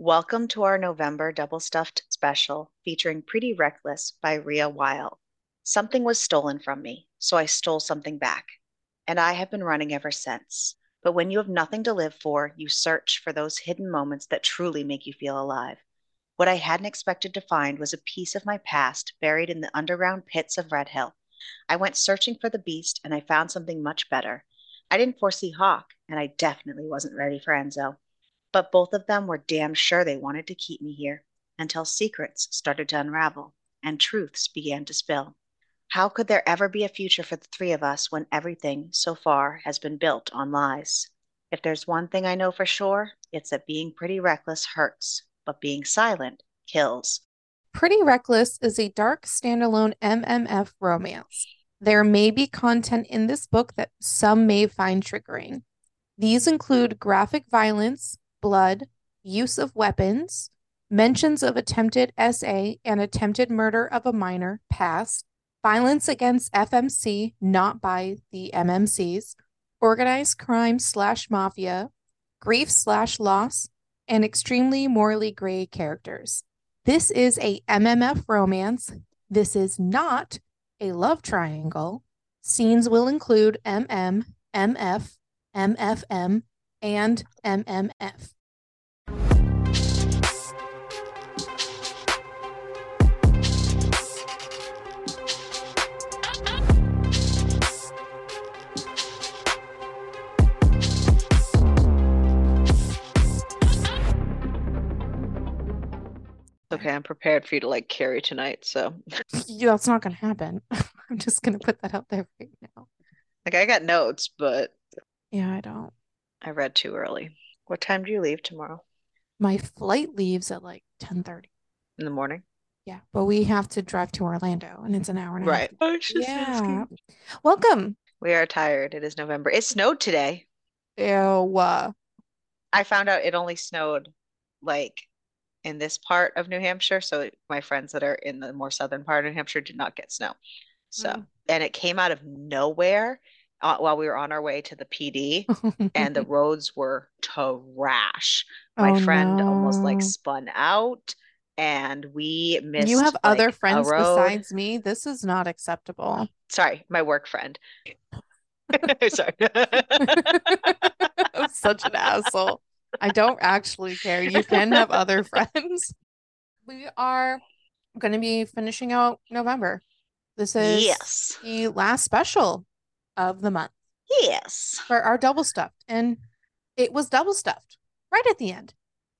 Welcome to our November double stuffed special featuring Pretty Reckless by Ria Wilde. Something was stolen from me, so I stole something back. And I have been running ever since. But when you have nothing to live for, you search for those hidden moments that truly make you feel alive. What I hadn't expected to find was a piece of my past buried in the underground pits of Red Hill. I went searching for the beast and I found something much better. I didn't foresee Hawk, and I definitely wasn't ready for Enzo. But both of them were damn sure they wanted to keep me here until secrets started to unravel and truths began to spill. How could there ever be a future for the three of us when everything so far has been built on lies? If there's one thing I know for sure, it's that being pretty reckless hurts, but being silent kills. Pretty Reckless is a dark standalone MMF romance. There may be content in this book that some may find triggering. These include graphic violence, blood, use of weapons, mentions of attempted SA and attempted murder of a minor past, violence against FMC not by the MMCs, organized crime slash mafia, grief slash loss, and extremely morally gray characters. This is a MMF romance. This is not a love triangle. Scenes will include MM, MF, MFM, and MMF. Okay, I'm prepared for you to like carry tonight. So, Yeah, that's not going to happen. I'm just going to put that out there right now. like, I got notes, but Yeah, I don't. I read too early. What time do you leave tomorrow? My flight leaves at like 10:30. In the morning? Yeah, but we have to drive to Orlando and it's an hour and a half. Right. Was just Yeah. asking. Welcome. We are tired. It is November. It snowed today. Ew. uh, I found out it only snowed like in this part of New Hampshire. So my friends that are in the more southern part of New Hampshire did not get snow. So, Mm. and it came out of nowhere uh, while we were on our way to the PD, and the roads were trash. My Oh, friend almost like spun out, and we missed You have other like, a friends besides me. This is not acceptable. Sorry, my work friend. Sorry. I'm such an asshole. I don't actually care. You can have other friends. We are going to be finishing out November. This is Yes. the last special of the month Yes. for our double stuffed. And it was double stuffed right at the end.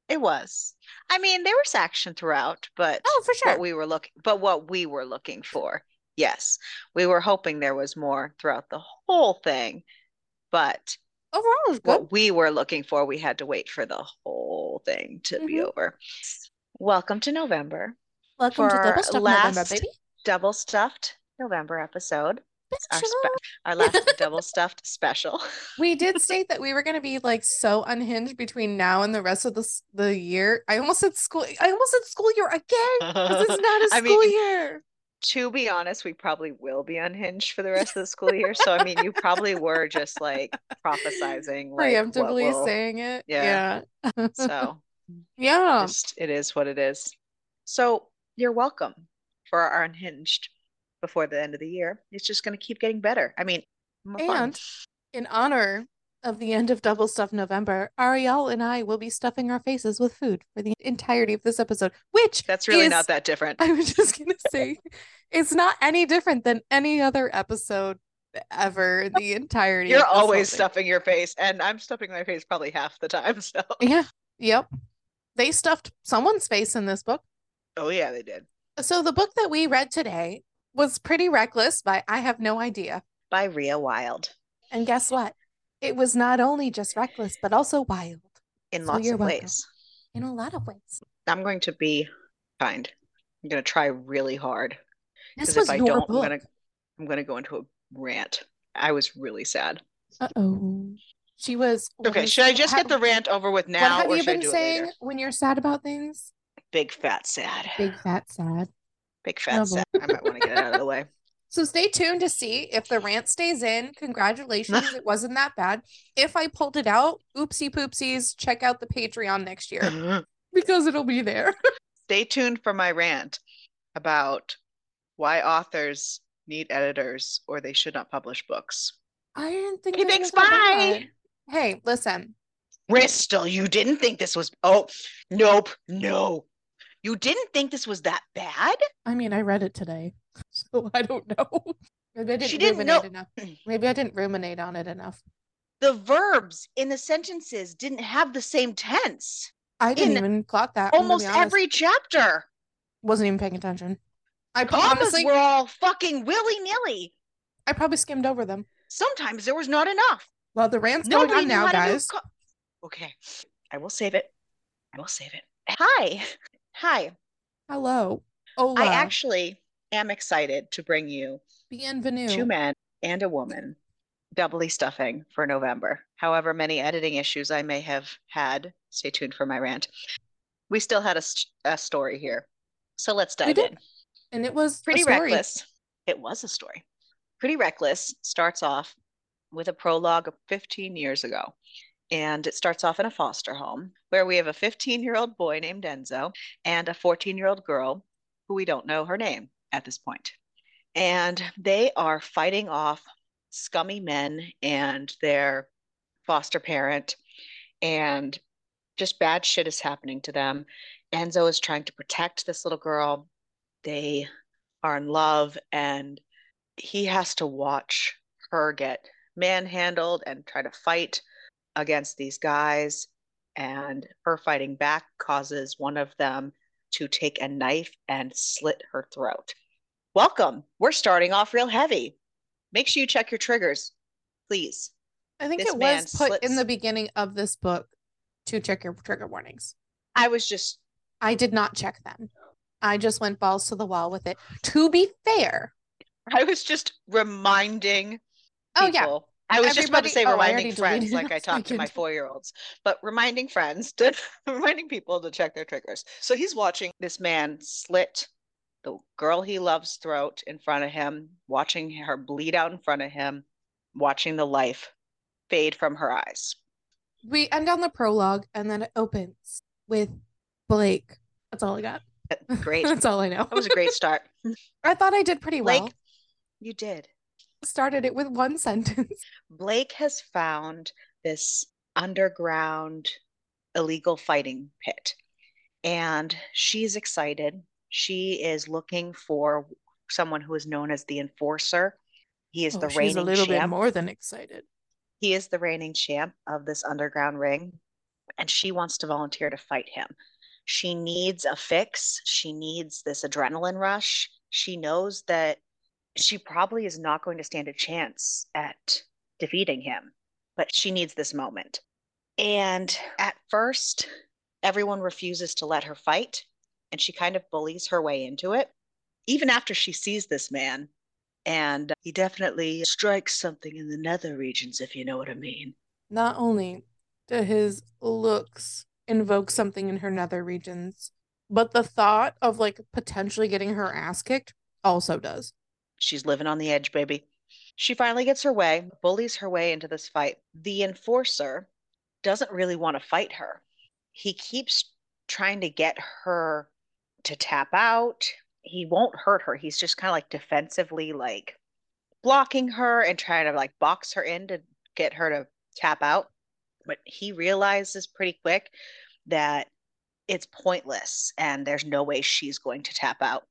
It was. I mean, there was action throughout, but Oh, for sure. what we were looking, but what we were looking for, yes, we were hoping there was more throughout the whole thing, but Overall, it was good. what we were looking for, we had to wait for the whole thing to be Mhm. over. Welcome to November, Welcome to double stuffed November, last baby. double stuffed November episode, our spe our last double stuffed special. We did state that we were going to be like so unhinged between now and the rest of the the year. I almost said school. I almost said school year again. 'cause it's not a I school mean, year. to be honest, we probably will be unhinged for the rest of the school year. So I mean, you probably were just like prophesizing like Preemptively will. saying it. Yeah. Yeah. So Yeah. just it is what it is. So you're welcome for our unhinged before the end of the year. It's just going to keep getting better. I mean, more fun. And in honor of the end of Double Stuff November, Ariel and I will be stuffing our faces with food for the entirety of this episode, which That's really is- not that different. I was just gonna say it's not any different than any other episode ever the entirety You're always stuffing your face, and I'm stuffing my face probably half the time. So, Yeah. Yep. They stuffed someone's face in this book. oh yeah, they did. So the book that we read today was Pretty Reckless by I Have No Idea. By Ria Wilde And guess what? It was not only just reckless, but also wild in So lots you're of welcome. ways. in a lot of ways. I'm going to be kind. I'm going to try really hard. This Because was if I your don't, I'm book. gonna I'm gonna go into a rant. I was really sad. Uh-oh. She was. Okay, should I just ha- get the rant over with now? What have or you been saying when you're sad about things? Big fat sad. Big fat sad. Big fat Oh. I might want to get it out of the way. So stay tuned to see if the rant stays in. Congratulations, it wasn't that bad. If I pulled it out, oopsie poopsies, check out the Patreon next year. because it'll be there. Stay tuned for my rant about why authors need editors or they should not publish books. I didn't think Hey, thanks, bye. Hey, listen. Bristol, you didn't think this was. Oh, nope, no. You didn't think this was that bad? I mean, I read it today, so I don't know. Maybe I didn't She didn't ruminate know- enough. Maybe I didn't ruminate on it enough. The verbs in the sentences didn't have the same tense. I didn't even clock that. I'm gonna be Almost every chapter. wasn't even paying attention. I pro- Commas honestly, were all fucking willy nilly. I probably skimmed over them. Sometimes there was not enough. Well, the rant's Nobody going on now, how to do guys. co- okay, I will save it. I will save it. Hi, hi. Hello. Hola. I actually am excited to bring you Bienvenue. two men and a woman doubly stuffing for November. However many editing issues I may have had, stay tuned for my rant. We still had a, a story here. So let's We dive did. in. And it was Pretty. Reckless. It was a story. Pretty Reckless starts off with a prologue of 15 years ago. And it starts off in a foster home where we have a 15 year old boy named Enzo and a 14 year old girl who we don't know her name at this point. And they are fighting off scummy men and their foster parent, and just bad shit is happening to them. Enzo is trying to protect this little girl. They are in love, and he has to watch her get manhandled and try to fight against these guys. And her fighting back causes one of them to take a knife and slit her throat. Welcome. We're starting off real heavy. Make sure you check your triggers, please. I think This it was put in the beginning of this book to check your trigger warnings. I was just, I did not check them. I just went balls to the wall with it. To be fair, I was just reminding oh yeah, people. I was just about to say oh, reminding friends like I I a talk to my four year olds, but reminding friends to reminding people to check their triggers. So he's watching this man slit the girl he loves throat in front of him, watching her bleed out in front of him, watching the life fade from her eyes. we end on the prologue and then it opens with Blake. That's all I got. Great. That's all I know. That was a great start. I thought I did pretty Blake, well. you did. Started it with one sentence. Blake has found this underground illegal fighting pit and she's excited. She is looking for someone who is known as the enforcer. He is Oh, the reigning. she's a little bit more than excited. He is the reigning champ of this underground ring, and she wants to volunteer to fight him. She needs a fix. She needs this adrenaline rush. She knows that she probably is not going to stand a chance at defeating him, but she needs this moment. And at first, everyone refuses to let her fight, and she kind of bullies her way into it. Even after she sees this man, and he definitely strikes something in the nether regions, if you know what I mean. Not only do his looks invoke something in her nether regions, but the thought of like potentially getting her ass kicked also does. She's living on the edge, baby. She finally gets her way, bullies her way into this fight. The enforcer doesn't really want to fight her. He keeps trying to get her to tap out. He won't hurt her. He's just kind of like defensively like blocking her and trying to like box her in to get her to tap out. But he realizes pretty quick that it's pointless and there's no way she's going to tap out.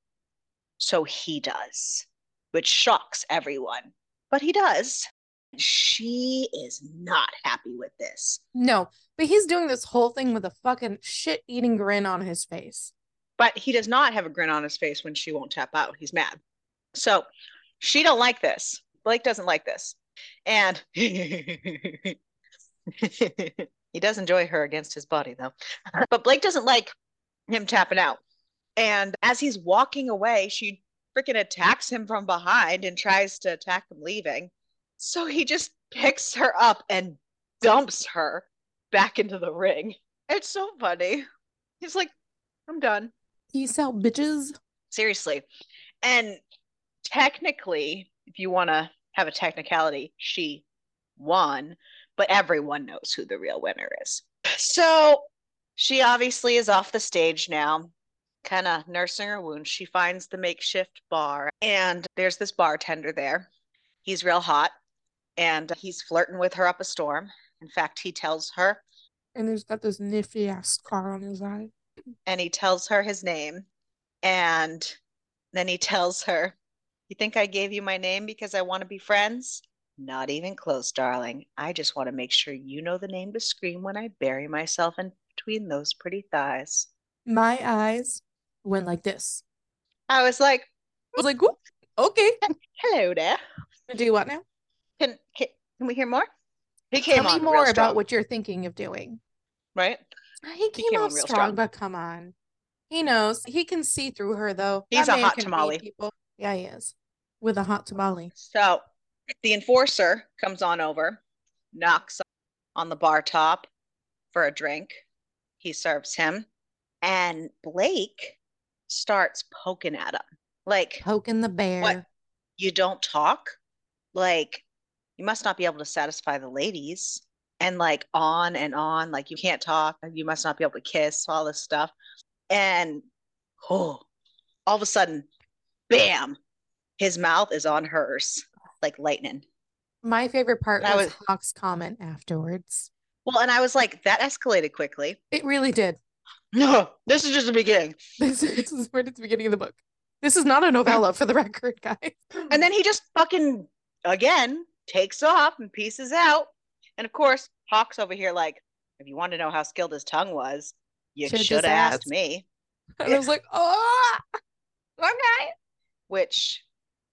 So he does, which shocks everyone. But he does. She is not happy with this. No, but he's doing this whole thing with a fucking shit eating grin on his face. But he does not have a grin on his face when she won't tap out. He's mad. So she don't like this. Blake doesn't like this. And he does enjoy her against his body though. But Blake doesn't like him tapping out. And as he's walking away, she freaking attacks him from behind and tries to attack him leaving. So he just picks her up and dumps her back into the ring. It's so funny. He's like, I'm done. Peace out, bitches. Seriously. And technically, if you want to have a technicality, she won, but everyone knows who the real winner is. So She obviously is off the stage now, of nursing her wounds. She finds the makeshift bar, and there's this bartender there. He's real hot, and he's flirting with her up a storm. In fact, he tells her, And he's got this nifty ass scar on his eye. and he tells her his name. And then he tells her, You think I gave you my name because I want to be friends? Not even close, darling. I just want to make sure you know the name to scream when I bury myself in between those pretty thighs. My eyes went like this. I was like, I was like, okay. Hello there. Do you what now? Can, can, can we hear more? He came Tell on me more about what you're thinking of doing. right? He came, came on off real strong, strong. but come on. He knows. He can see through her though. He's That a hot tamale. People. Yeah, he is. With a hot tamale. So the enforcer comes on over, knocks on the bar top for a drink. He serves him, and Blake starts poking at him. Like, Poking the bear. What? you don't talk? Like, you must not be able to satisfy the ladies. And like on and on, like you can't talk, you must not be able to kiss, all this stuff. And oh, all of a sudden, bam, his mouth is on hers like lightning. My favorite part was, was- Hawk's comment afterwards. Well, and I was like, that escalated quickly. It really did. No, this is just the beginning. This, is at the beginning of the book. This is not a novella for the record, guys. And then he just fucking again takes off and pieces out. And of course, Hawk's over here like, if you want to know how skilled his tongue was, you should have asked asked. me. And I was like, oh, okay. Which,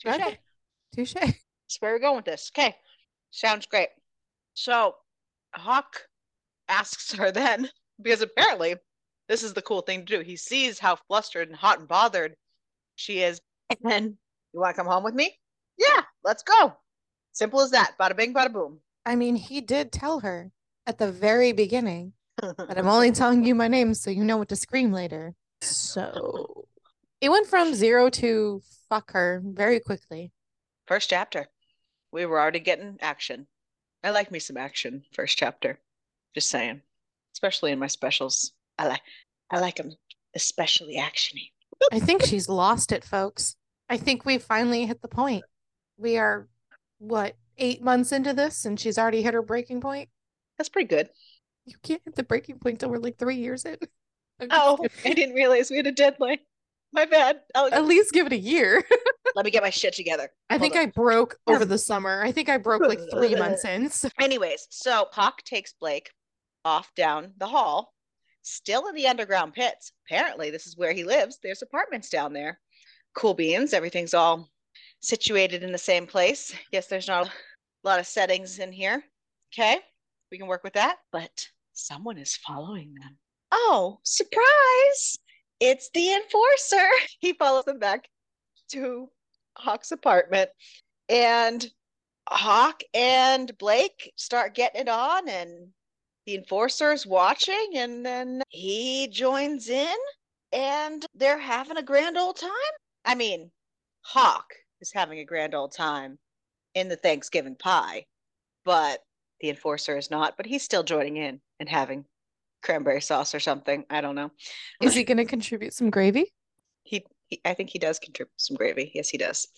touche. Okay. Touche. That's where we're going with this. Okay, sounds great. So Hawk asks her then, because apparently this is the cool thing to do. He sees how flustered and hot and bothered she is. And then, you want to come home with me? Yeah, let's go. Simple as that. Bada bing, bada boom. I mean, he did tell her at the very beginning, but I'm only telling you my name so you know what to scream later. So it went from zero to fuck her very quickly. First chapter. We were already getting action. I like me some action first chapter. Just saying. Especially in my specials. I like I like them especially actiony. I think she's lost it, folks. I think we finally hit the point. We are, what, eight months into this and she's already hit her breaking point? That's pretty good. You can't hit the breaking point till we're like three years in. Oh, kidding. I didn't realize we had a deadline. My bad. I'll, At least give it a year. let me get my shit together. I Hold think on. I broke over the summer. I think I broke like three months in. So Anyways, so Hawk takes Blake off down the hall, still in the underground pits. Apparently, this is where he lives. There's apartments down there. Cool beans. Everything's all situated in the same place. Yes, there's not a lot of settings in here. Okay, we can work with that. But someone is following them. Oh, surprise! It's the enforcer. He follows them back to Hawk's apartment. And Hawk and Blake start getting it on, and the enforcer's watching, and then he joins in, and they're having a grand old time. I mean, Hawk is having a grand old time in the Thanksgiving pie, but the enforcer is not, but he's still joining in and having cranberry sauce or something. I don't know. is he going to contribute some gravy? He, he I think he does contribute some gravy. Yes, he does.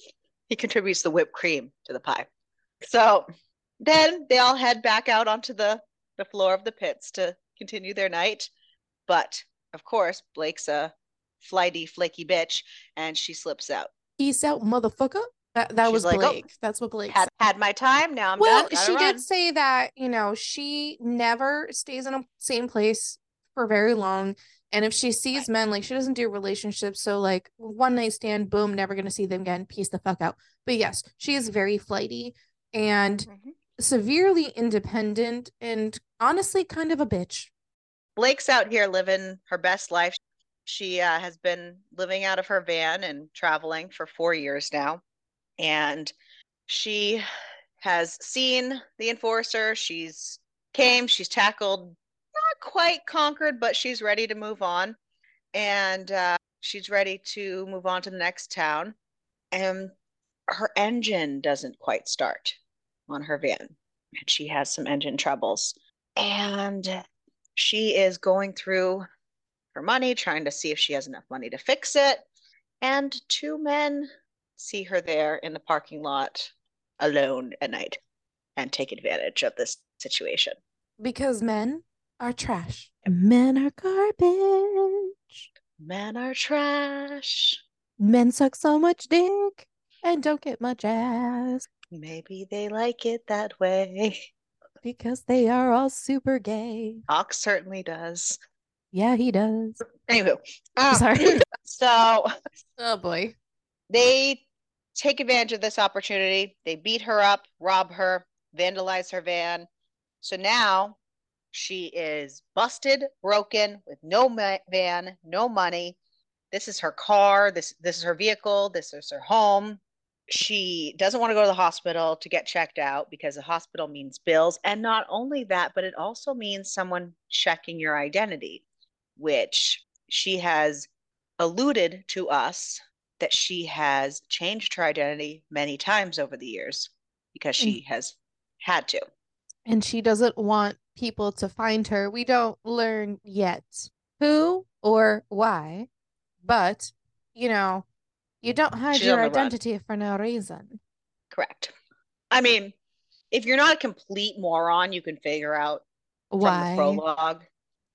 He contributes the whipped cream to the pie. So then they all head back out onto the the floor of the pits to continue their night. But of course, Blake's a flighty, flaky bitch, and she slips out. Peace out, motherfucker. That that She's was like, "Oh, Blake. That's what Blake Had said. had my time. Now I'm Well, done. She run." did say that, you know, she never stays in a same place for very long. And if she sees men, like she doesn't do relationships. So like one night stand, boom, never gonna see them again. Peace the fuck out. But yes, she is very flighty and Mhm. Severely independent and honestly kind of a bitch. Blake's out here living her best life. She uh, has been living out of her van and traveling for four years now. And she has seen the enforcer. She's came, she's tackled, not quite conquered, but she's ready to move on. And uh, she's ready to move on to the next town. And her engine doesn't quite start on her van. And she has some engine troubles. And she is going through her money, trying to see if she has enough money to fix it. And two men see her there in the parking lot alone at night and take advantage of this situation. Because men are trash. Men are garbage. Men are trash. Men suck so much dick and don't get much ass. Maybe they like it that way. Because they are all super gay. Hawk certainly does. Yeah, he does. Anywho, um, Sorry. so oh boy. they take advantage of this opportunity. They beat her up, rob her, vandalize her van. So now she is busted, broken, with no ma- van, no money. This is her car. This this is her vehicle. This is her home. She doesn't want to go to the hospital to get checked out because the hospital means bills. And not only that, but it also means someone checking your identity, which she has alluded to us that she has changed her identity many times over the years because she has had to. And she doesn't want people to find her. We don't learn yet who or why, but you know, you don't hide She's your the run. identity for no reason. Correct. I mean, if you're not a complete moron, you can figure out from the Why? prologue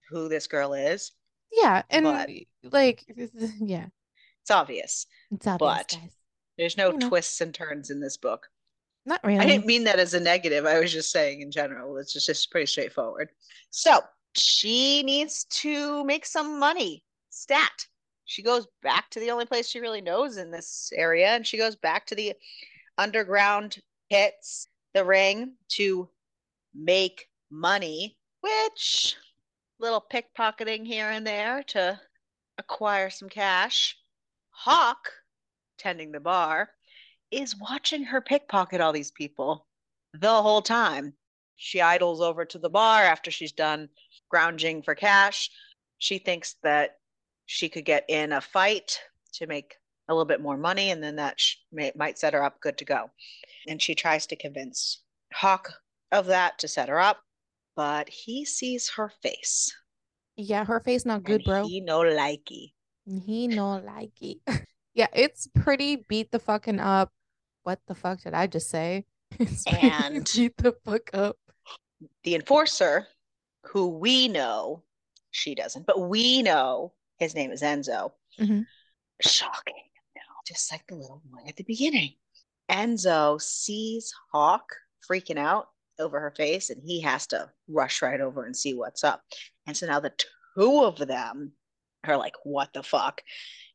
who this girl is. Yeah, and But- like, yeah, It's obvious. it's obvious, But- guys. There's no You know. twists and turns in this book. Not really. I didn't mean that as a negative. I was just saying in general, it's just, just pretty straightforward. So she needs to make some money. Stat. She goes back to the only place she really knows in this area, and she goes back to the underground pits, the ring, to make money, which little pickpocketing here and there to acquire some cash. Hawk, tending the bar, is watching her pickpocket all these people the whole time. She idles over to the bar after she's done grounding for cash. She thinks that she could get in a fight to make a little bit more money, and then that sh- may, might set her up good to go. And she tries to convince Hawk of that to set her up, but he sees her face. Yeah, her face not good, and bro. He no likey. He no like it. yeah, it's pretty beat the fucking up. What the fuck did I just say? It's And- beat the fuck up. the enforcer, who we know, she doesn't, but we know his name is Enzo. Mhm. Shocking. No, just like the little one at the beginning. Enzo sees Hawk freaking out over her face, and he has to rush right over and see what's up. And so now the two of them are like, what the fuck?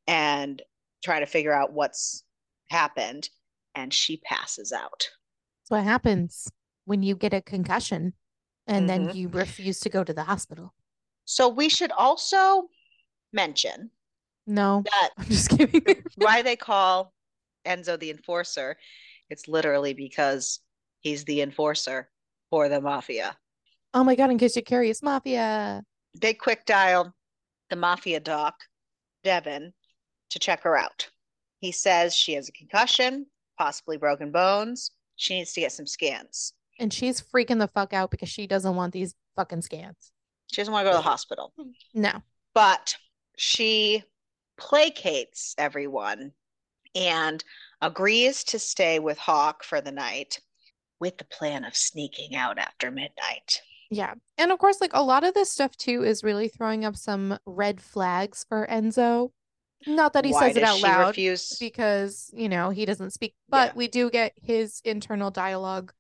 And try to figure out what's happened. And she passes out. That's what happens when you get a concussion and then Mhm. you refuse to go to the hospital. So we should also mention No, that I'm just kidding. why they call Enzo the enforcer, it's literally because he's the enforcer for the mafia. oh my god, in case you're curious, mafia. They quick dial the mafia doc, Devin, to check her out. He says she has a concussion, possibly broken bones. She needs to get some scans. And she's freaking the fuck out because she doesn't want these fucking scans. She doesn't want to go to the hospital, No. but she placates everyone and agrees to stay with Hawk for the night with the plan of sneaking out after midnight. Yeah. And of course, like a lot of this stuff too is really throwing up some red flags for Enzo. Not that he Why says it out loud refuse? because, you know, he doesn't speak, but Yeah. we do get his internal dialogue.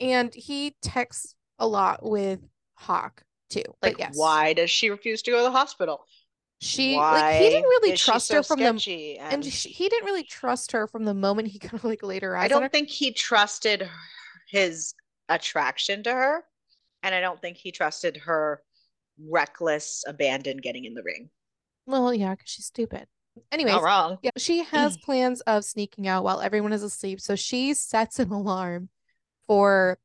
And he texts a lot with Hawk too. Like, but yes. why does she refuse to go to the hospital? She why like he didn't really trust so her from the and And she, he didn't really trust her from the moment he kind of like laid her eyes I don't think he trusted his attraction to her, and I don't think he trusted her reckless abandon getting in the ring. Well, yeah, because she's stupid. Anyways, Not wrong. Yeah, she has plans of sneaking out while everyone is asleep. So she sets an alarm for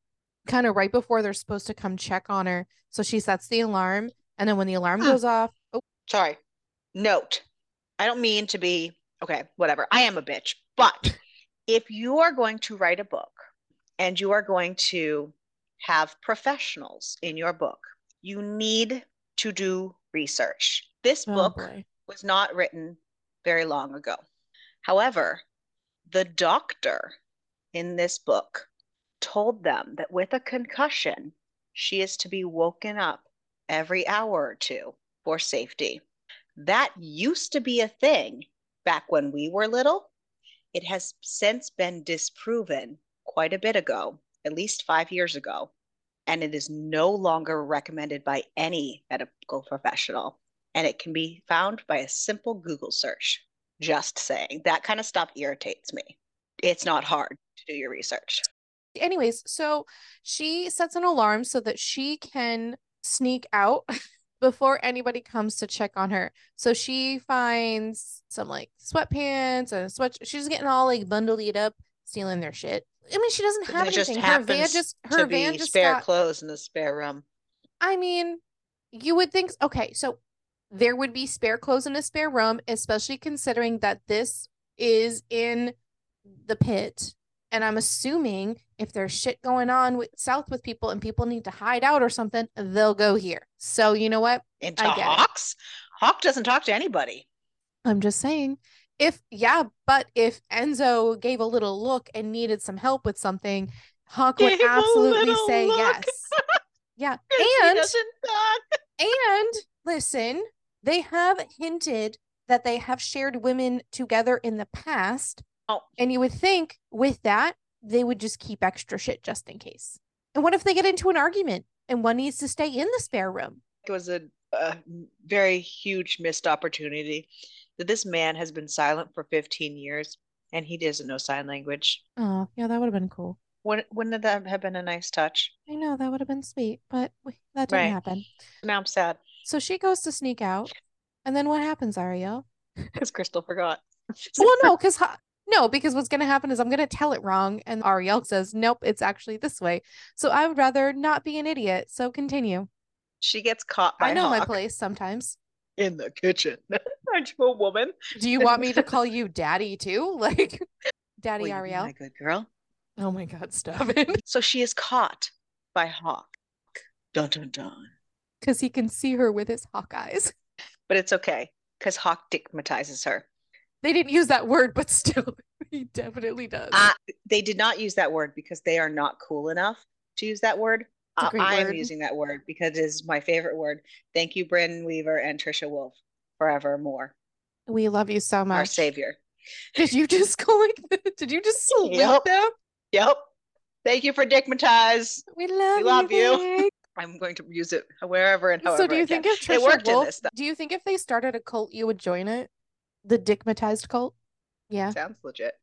kind of right before they're supposed to come check on her. So she sets the alarm, and then when the alarm Huh. goes off, oh, Sorry. Note. I don't mean to be okay, whatever. I am a bitch. But if you are going to write a book and you are going to have professionals in your book, you need to do research. This Oh, book boy. was not written very long ago. However, the doctor in this book told them that with a concussion, she is to be woken up every hour or two for safety. That used to be a thing back when we were little. It has since been disproven quite a bit ago, at least five years ago, and it is no longer recommended by any medical professional. And it can be found by a simple Google search. Just saying. That kind of stuff irritates me. It's not hard to do your research. Anyways, so she sets an alarm so that she can sneak out before anybody comes to check on her. So she finds some like sweatpants and a sweat. She's getting all like bundled up, stealing their shit. I mean, she doesn't have anything. Her van just her van just spare got clothes in the spare room. I mean, you would think, okay, so there would be spare clothes in a spare room, especially considering that this is in the pit. And I'm assuming if there's shit going on with, south with people and people need to hide out or something, they'll go here. So you know what? Into I get it. Hawk doesn't talk to anybody. I'm just saying. If yeah, but if Enzo gave a little look and needed some help with something, Hawk would Gave absolutely say look. yes. Yeah. And. And listen, they have hinted that they have shared women together in the past. Oh. And you would think with that, they would just keep extra shit just in case. And what if they get into an argument and one needs to stay in the spare room? It was a, a very huge missed opportunity that this man has been silent for 15 years and he doesn't know sign language. Oh, yeah, that would have been cool. Wouldn't, wouldn't that have been a nice touch? I know that would have been sweet, but that didn't Right. happen. Now I'm sad So she goes to sneak out. And then what happens, Ariel? because Crystal forgot. Well, no, because no, because what's gonna happen is I'm gonna tell it wrong, and Ariel says, "Nope, it's actually this way." So I would rather not be an idiot. So continue. She gets caught by I know my place sometimes. in the kitchen. Aren't you a woman? Do you want me to call you Daddy too? Like, Daddy Ariel? my good girl. Oh my God, stop it! So she is caught by Hawk. Dun dun dun. Because he can see her with his hawk eyes. But it's okay because Hawk dickmatizes her. They didn't use that word, but still, he definitely does. Uh, they did not use that word because they are not cool enough to use that word. Uh, I am using that word because it is my favorite word. Thank you, Bryn Weaver and Trisha Wolfe, forevermore. we love you so much. Our savior. Did you just go like? Did you just salute Yep. them? Yep. Thank you for dickmatize. We love, love you. Vic. I'm going to use it wherever and however So do I you can. think if Trisha Wolfe, in this? Though. do you think if they started a cult, you would join it? The dickmatized cult? Yeah. Sounds legit.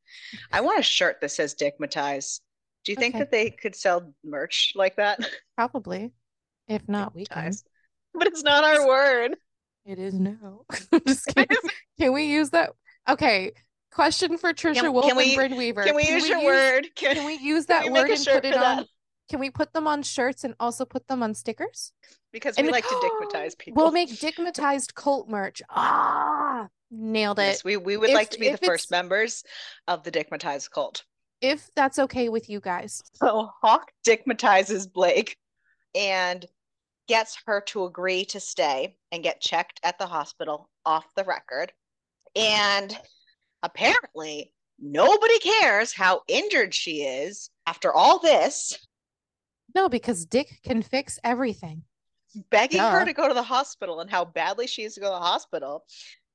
I want a shirt that says dickmatize. Do you think Okay. that they could sell merch like that? Probably. If not, we can. But it's not our word. It is no. Just kidding. Can we use that? Okay. Question for Trisha Can- Wolf can we- and Bryn Weaver. Can we use your word? Can, Can we use that we word and put it on? that? Can we put them on shirts and also put them on stickers? Because And we it- like to dickmatize people. We'll make dickmatized cult merch. Ah, nailed it. Yes, we, we would If- like to be the first members of the dickmatized cult. If that's okay with you guys. So Hawk dickmatizes Blake and gets her to agree to stay and get checked at the hospital off the record. And apparently, nobody cares how injured she is after all this, No, because Dick can fix everything. begging her to go to the hospital and how badly she is to go to the hospital.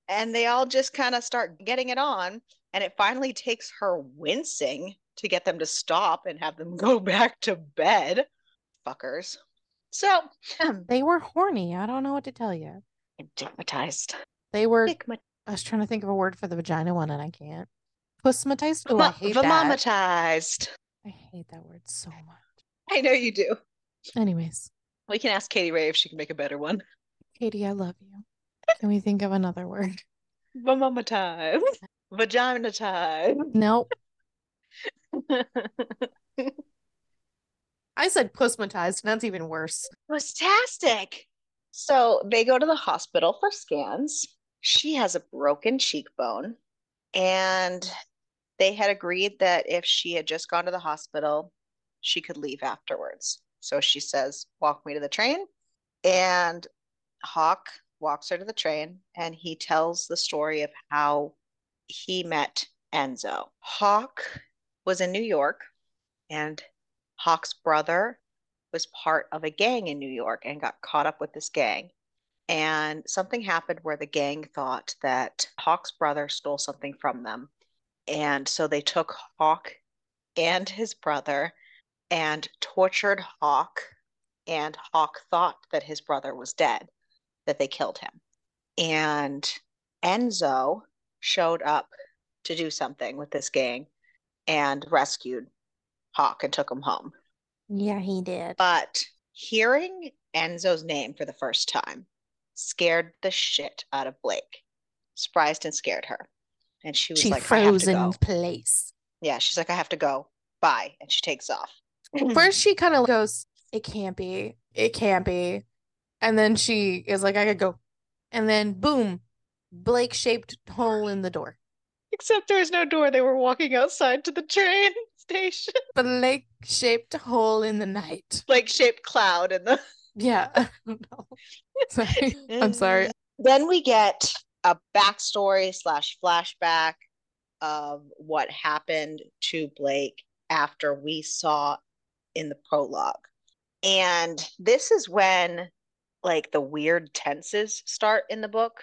And they all just kind of start getting it on. And it finally takes her wincing to get them to stop and have them go back to bed. Fuckers. So, They were horny. I don't know what to tell you. dickmatized. They were. Digma- I was trying to think of a word for the vagina one, and I can't. Pussmatized. Oh, I hate that. Vomomatized. I hate that word so much. I know you do. Anyways, We can ask Katie Ray if she can make a better one. Katie, I love you. Can we think of another word? Vomomatized. Vaginatized. Nope. I said pussmatized, and that's even worse. Fantastic. So they go to the hospital for scans. She has a broken cheekbone, and they had agreed that if she had just gone to the hospital, she could leave afterwards. So she says, Walk me to the train. And Hawk walks her to the train and he tells the story of how he met Enzo. Hawk was in New York and Hawk's brother was part of a gang in New York and got caught up with this gang. And something happened where the gang thought that Hawk's brother stole something from them. And so they took Hawk and his brother and tortured Hawk. And Hawk thought that his brother was dead, that they killed him. And Enzo showed up to do something with this gang and rescued Hawk and took him home. Yeah, he did. But hearing Enzo's name for the first time scared the shit out of Blake. Surprised and scared her. And she was she like, froze I in have to go. place. Yeah, she's like, I have to go. Bye. And she takes off. First, she kind of goes, "It can't be. It can't be," and then she is like, "I could go," and then boom, Blake shaped hole in the door. Except there was no door. They were walking outside to the train station. Blake shaped hole in the night. Like shaped cloud in the Yeah, I don't. Sorry, I'm sorry. Then we get a backstory slash flashback of what happened to Blake after we saw in the prologue. And this is when like the weird tenses start in the book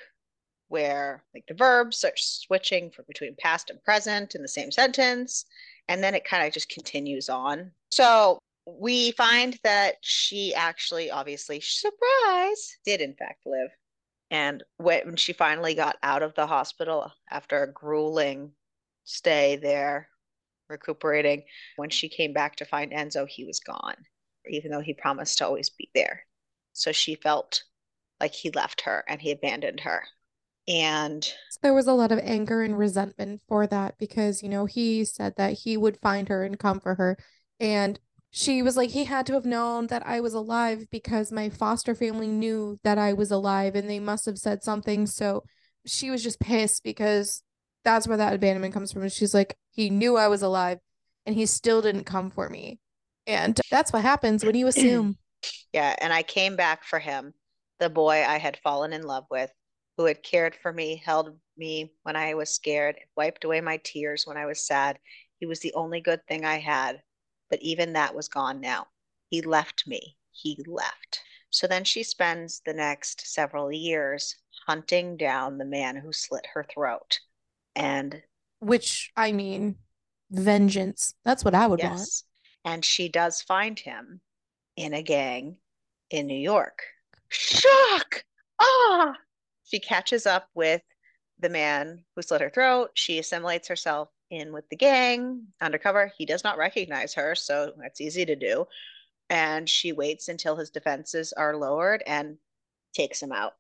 where like the verbs are switching from between past and present in the same sentence and then it kind of just continues on. So we find that she actually obviously surprise did in fact live and when she finally got out of the hospital after a grueling stay there recuperating when she came back to find enzo he was gone even though he promised to always be there so she felt like he left her and he abandoned her and There was a lot of anger and resentment for that because, you know, he said that he would find her and comfort her. And she was like, he had to have known that I was alive because my foster family knew that I was alive and they must have said something. So she was just pissed because that's where that abandonment comes from. She's like, he knew I was alive and he still didn't come for me. And that's what happens when you assume. Yeah, and I came back for him, the boy I had fallen in love with, who had cared for me, held me when I was scared, wiped away my tears when I was sad. He was the only good thing I had, but even that was gone now. He left me. He left. So then she spends the next several years hunting down the man who slit her throat. And Which, I mean, vengeance. That's what I would want. and she does find him in a gang in New York. Shock! Ah! She catches up with the man who slit her throat. She assimilates herself in with the gang undercover. He does not recognize her, so that's easy to do. And she waits until his defenses are lowered and takes him out.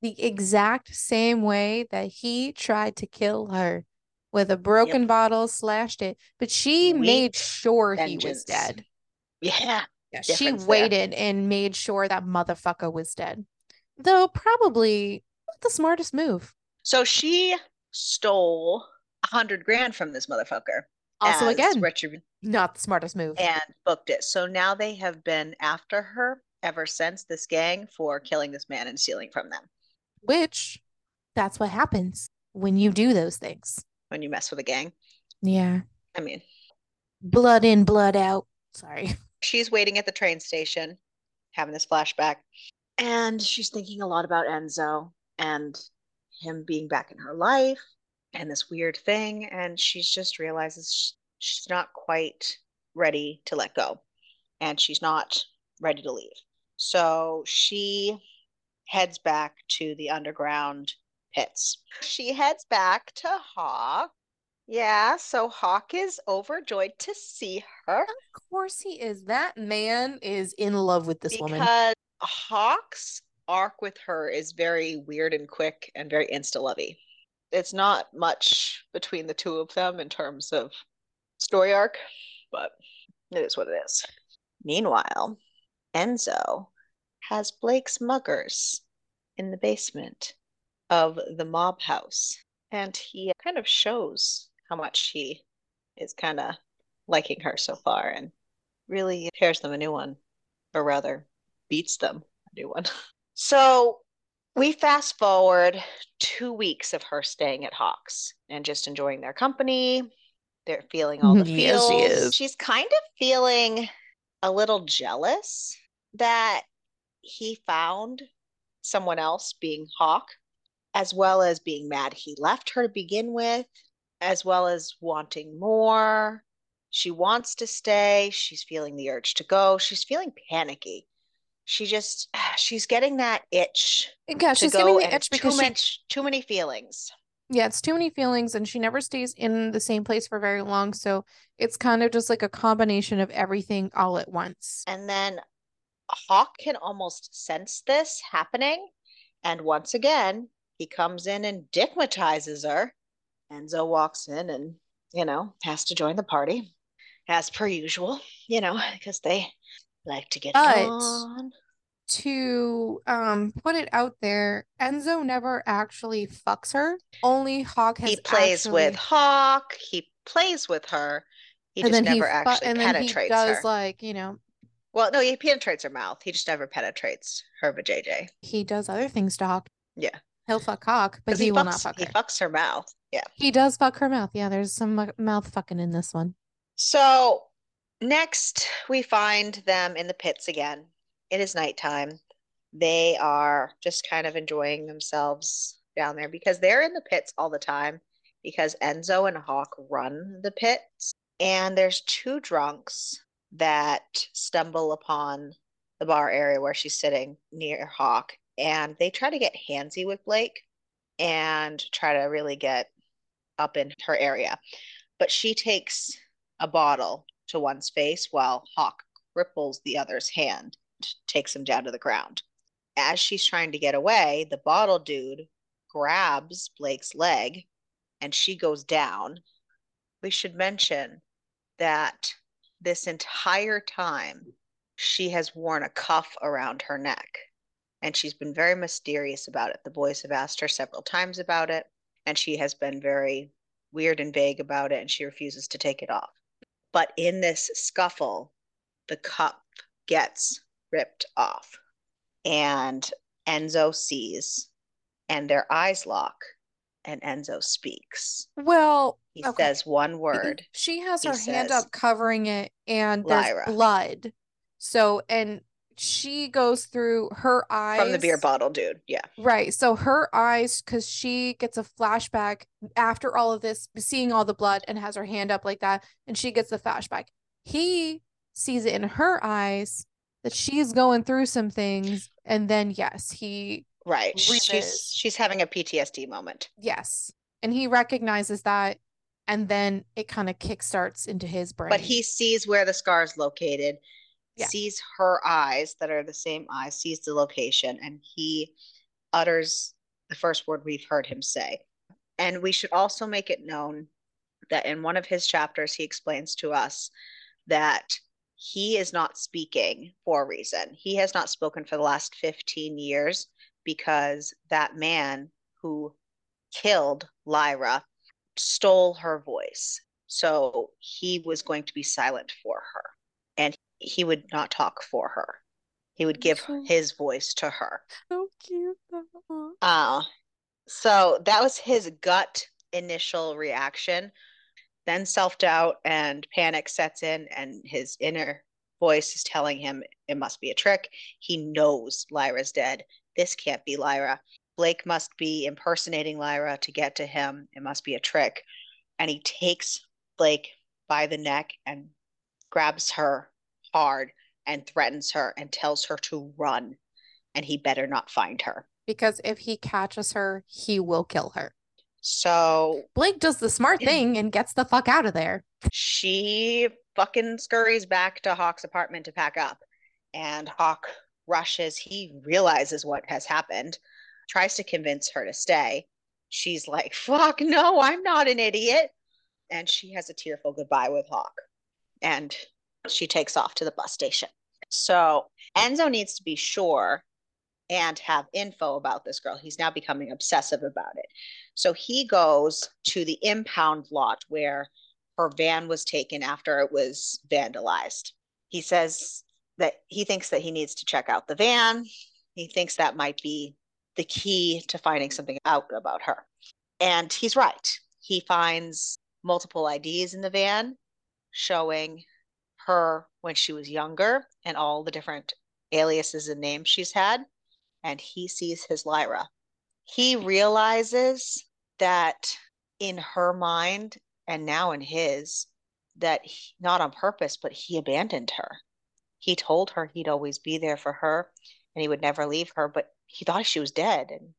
the exact same way that he tried to kill her with a broken bottle, slashed it, but she made Weak sure he was dead. Yeah. Yeah, she difference there. waited and made sure that motherfucker was dead. Though probably not the smartest move. So she stole a hundred grand from this motherfucker. Also, again, retribution. not the smartest move. and booked it. So now they have been after her ever since this gang for killing this man and stealing from them Which, that's what happens when you do those things. when you mess with a gang. Yeah. I mean, Blood in, blood out. Sorry. she's waiting at the train station, having this flashback, and she's thinking a lot about Enzo and him being back in her life and this weird thing. And she just realizes she's not quite ready to let go and she's not ready to leave. So she heads back to the underground pits. She heads back to Hawk. Yeah, so Hawk is overjoyed to see her Of course he is. That man is in love with this woman. because Hawk's arc with her is very weird and quick and very insta lovey. It's not much between the two of them in terms of story arc, but it is what it is. Meanwhile, Enzo has Blake's muggers in the basement of the mob house, and he kind of shows how much he is kind of liking her so far and really tears them a new one, or rather, beats them a new one. So We fast forward two weeks of her staying at Hawks and just enjoying their company. They're feeling all the Yes, feels. she is. She's kind of feeling a little jealous that he found someone else being Hawk, as well as being mad he left her to begin with, as well as wanting more. She wants to stay. She's feeling the urge to go. She's feeling panicky. She just, she's getting that itch Yeah, she's getting the itch it's too because she much, too many feelings. Yeah, it's too many feelings, and she never stays in the same place for very long. So it's kind of just like a combination of everything all at once. And then Hawk can almost sense this happening. And once again, he comes in and dickmatizes her. Enzo walks in and, you know, has to join the party as per usual, you know, because they like to get But- on. To um put it out there, Enzo never actually fucks her. Only Hawk has He plays actually, with Hawk, he plays with her. He and just he never fu- actually he penetrates does her. like, you know, Well, no, he penetrates her mouth. He just never penetrates her vajayjay. he does other things to Hawk. Yeah. He'll fuck Hawk, but he, he, will not fucks, fuck he fucks her mouth. Yeah. He does fuck her mouth. Yeah, there's some mouth fucking in this one. So next we find them in the pits again. It is nighttime. They are just kind of enjoying themselves down there because they're in the pits all the time because Enzo and Hawk run the pits. And there's two drunks that stumble upon the bar area where she's sitting near Hawk and they try to get handsy with Blake and try to really get up in her area. But she takes a bottle to one's face while Hawk cripples the other's hand, takes him down to the ground. As she's trying to get away, the bottle dude grabs Blake's leg and she goes down. We should mention that this entire time she has worn a cuff around her neck and she's been very mysterious about it. The boys have asked her several times about it and she has been very weird and vague about it and she refuses to take it off. But in this scuffle, the cup gets ripped off and Enzo sees and their eyes lock and Enzo speaks. Well, He Okay. says one word. She has He her hand up covering it, and there's Lyra. blood. So, and she goes through her eyes From the beer bottle dude. Yeah. Right. So her eyes, because she gets a flashback after all of this, seeing all the blood and has her hand up like that, and she gets the flashback. He sees it in her eyes that she's going through some things, and then yes, he Right. Reaches. She's she's having a PTSD moment. yes, and he recognizes that, and then it kind of kickstarts into his brain. But he sees where the scar is located, Yeah. sees her eyes that are the same eyes, sees the location, and he utters the first word we've heard him say. And we should also make it known that in one of his chapters, he explains to us that he is not speaking for a reason. He has not spoken for the last 15 years because that man who killed Lyra stole her voice. So he was going to be silent for her he would not talk for her. He would give So- his voice to her. so cute. Uh, so that was his gut initial reaction. Then self doubt and panic sets in, and his inner voice is telling him it must be a trick. He knows Lyra's dead. This can't be Lyra. Blake must be impersonating Lyra to get to him. It must be a trick. And he takes Blake by the neck and grabs her hard and threatens her and tells her to run. And he better not find her. Because if he catches her, he will kill her. So Blake does the smart thing and gets the fuck out of there. she fucking scurries back to Hawk's apartment to pack up. And Hawk rushes. He realizes what has happened, tries to convince her to stay. She's like, fuck, no, I'm not an idiot. And she has a tearful goodbye with Hawk. And she takes off to the bus station. So Enzo needs to be sure and have info about this girl. He's now becoming obsessive about it. So he goes to the impound lot where her van was taken after it was vandalized. He says that he thinks that he needs to check out the van. He thinks that might be the key to finding something out about her. And he's right. He finds multiple IDs in the van showing her when she was younger and all the different aliases and names she's had. And he sees his Lyra. He realizes that in her mind and now in his, that he, not on purpose, but he abandoned her. He told her he'd always be there for her and he would never leave her, but he thought she was dead and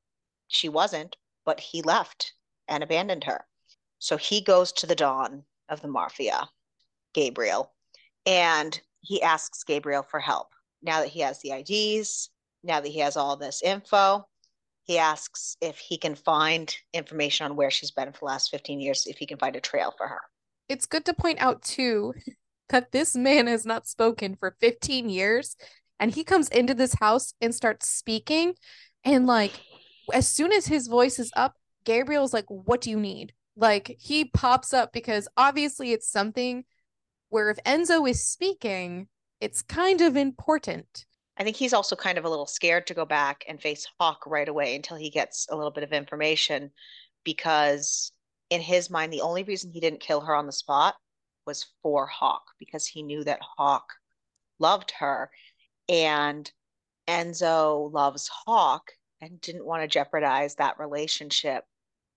she wasn't, but he left and abandoned her. So he goes to the don of the Mafia, Gabriel, and he asks Gabriel for help. Now that he has the IDs, now that he has all this info, he asks if he can find information on where she's been for the last 15 years, if he can find a trail for her. It's good to point out, too, that this man has not spoken for 15 years and he comes into this house and starts speaking and like as soon as his voice is up gabriel's like what do you need like he pops up because obviously it's something where if enzo is speaking it's kind of important i think he's also kind of a little scared to go back and face hawk right away until he gets a little bit of information because in his mind the only reason he didn't kill her on the spot was for hawk because he knew that hawk loved her and Enzo loves Hawk and didn't want to jeopardize that relationship.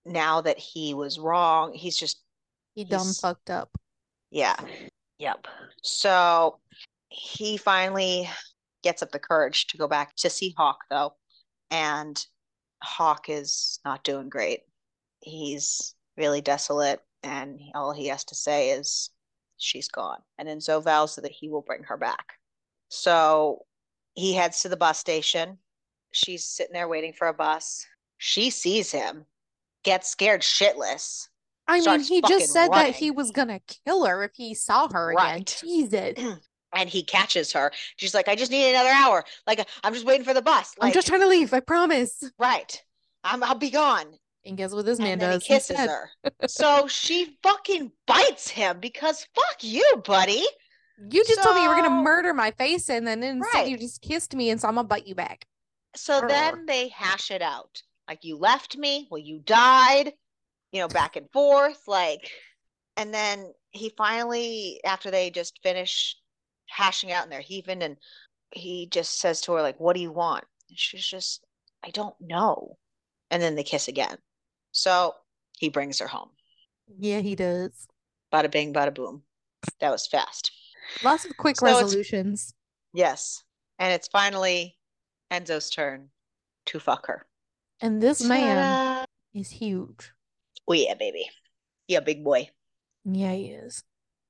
Now that he was wrong, he's just he dumb fucked up. Yeah. Yep. So he finally gets up the courage to go back to see Hawk though. And Hawk is not doing great. He's really desolate and all he has to say is she's gone. And then Enzo vows that he will bring her back. So he heads to the bus station. She's sitting there waiting for a bus. She sees him, gets scared shitless. I mean, he just said running. that he was gonna kill her if he saw her right. again. Jesus. and he catches her. She's like, I just need another hour. Like, I'm just waiting for the bus. Like, I'm just trying to leave. I promise. Right. I'm, I'll be gone. And guess what this man does? He kisses instead. her. so she fucking bites him because fuck you, buddy. You just so, told me you were gonna murder my face, and then instead right. you just kissed me, and so I'm gonna bite you back. So Urgh. then they hash it out. Like you left me, well, you died, you know, back and forth, like, and then he finally, after they just finish hashing out and they're heaving, and he just says to her, like, "What do you want?" And she's just, "I don't know." And then they kiss again. So he brings her home. Yeah, he does. Bada bing, bada boom. That was fast. Lots of quick so resolutions. Yes. And it's finally Enzo's turn to fuck her. And this Ta-da. man is huge. Oh, yeah, baby. Yeah, big boy. Yeah, he is.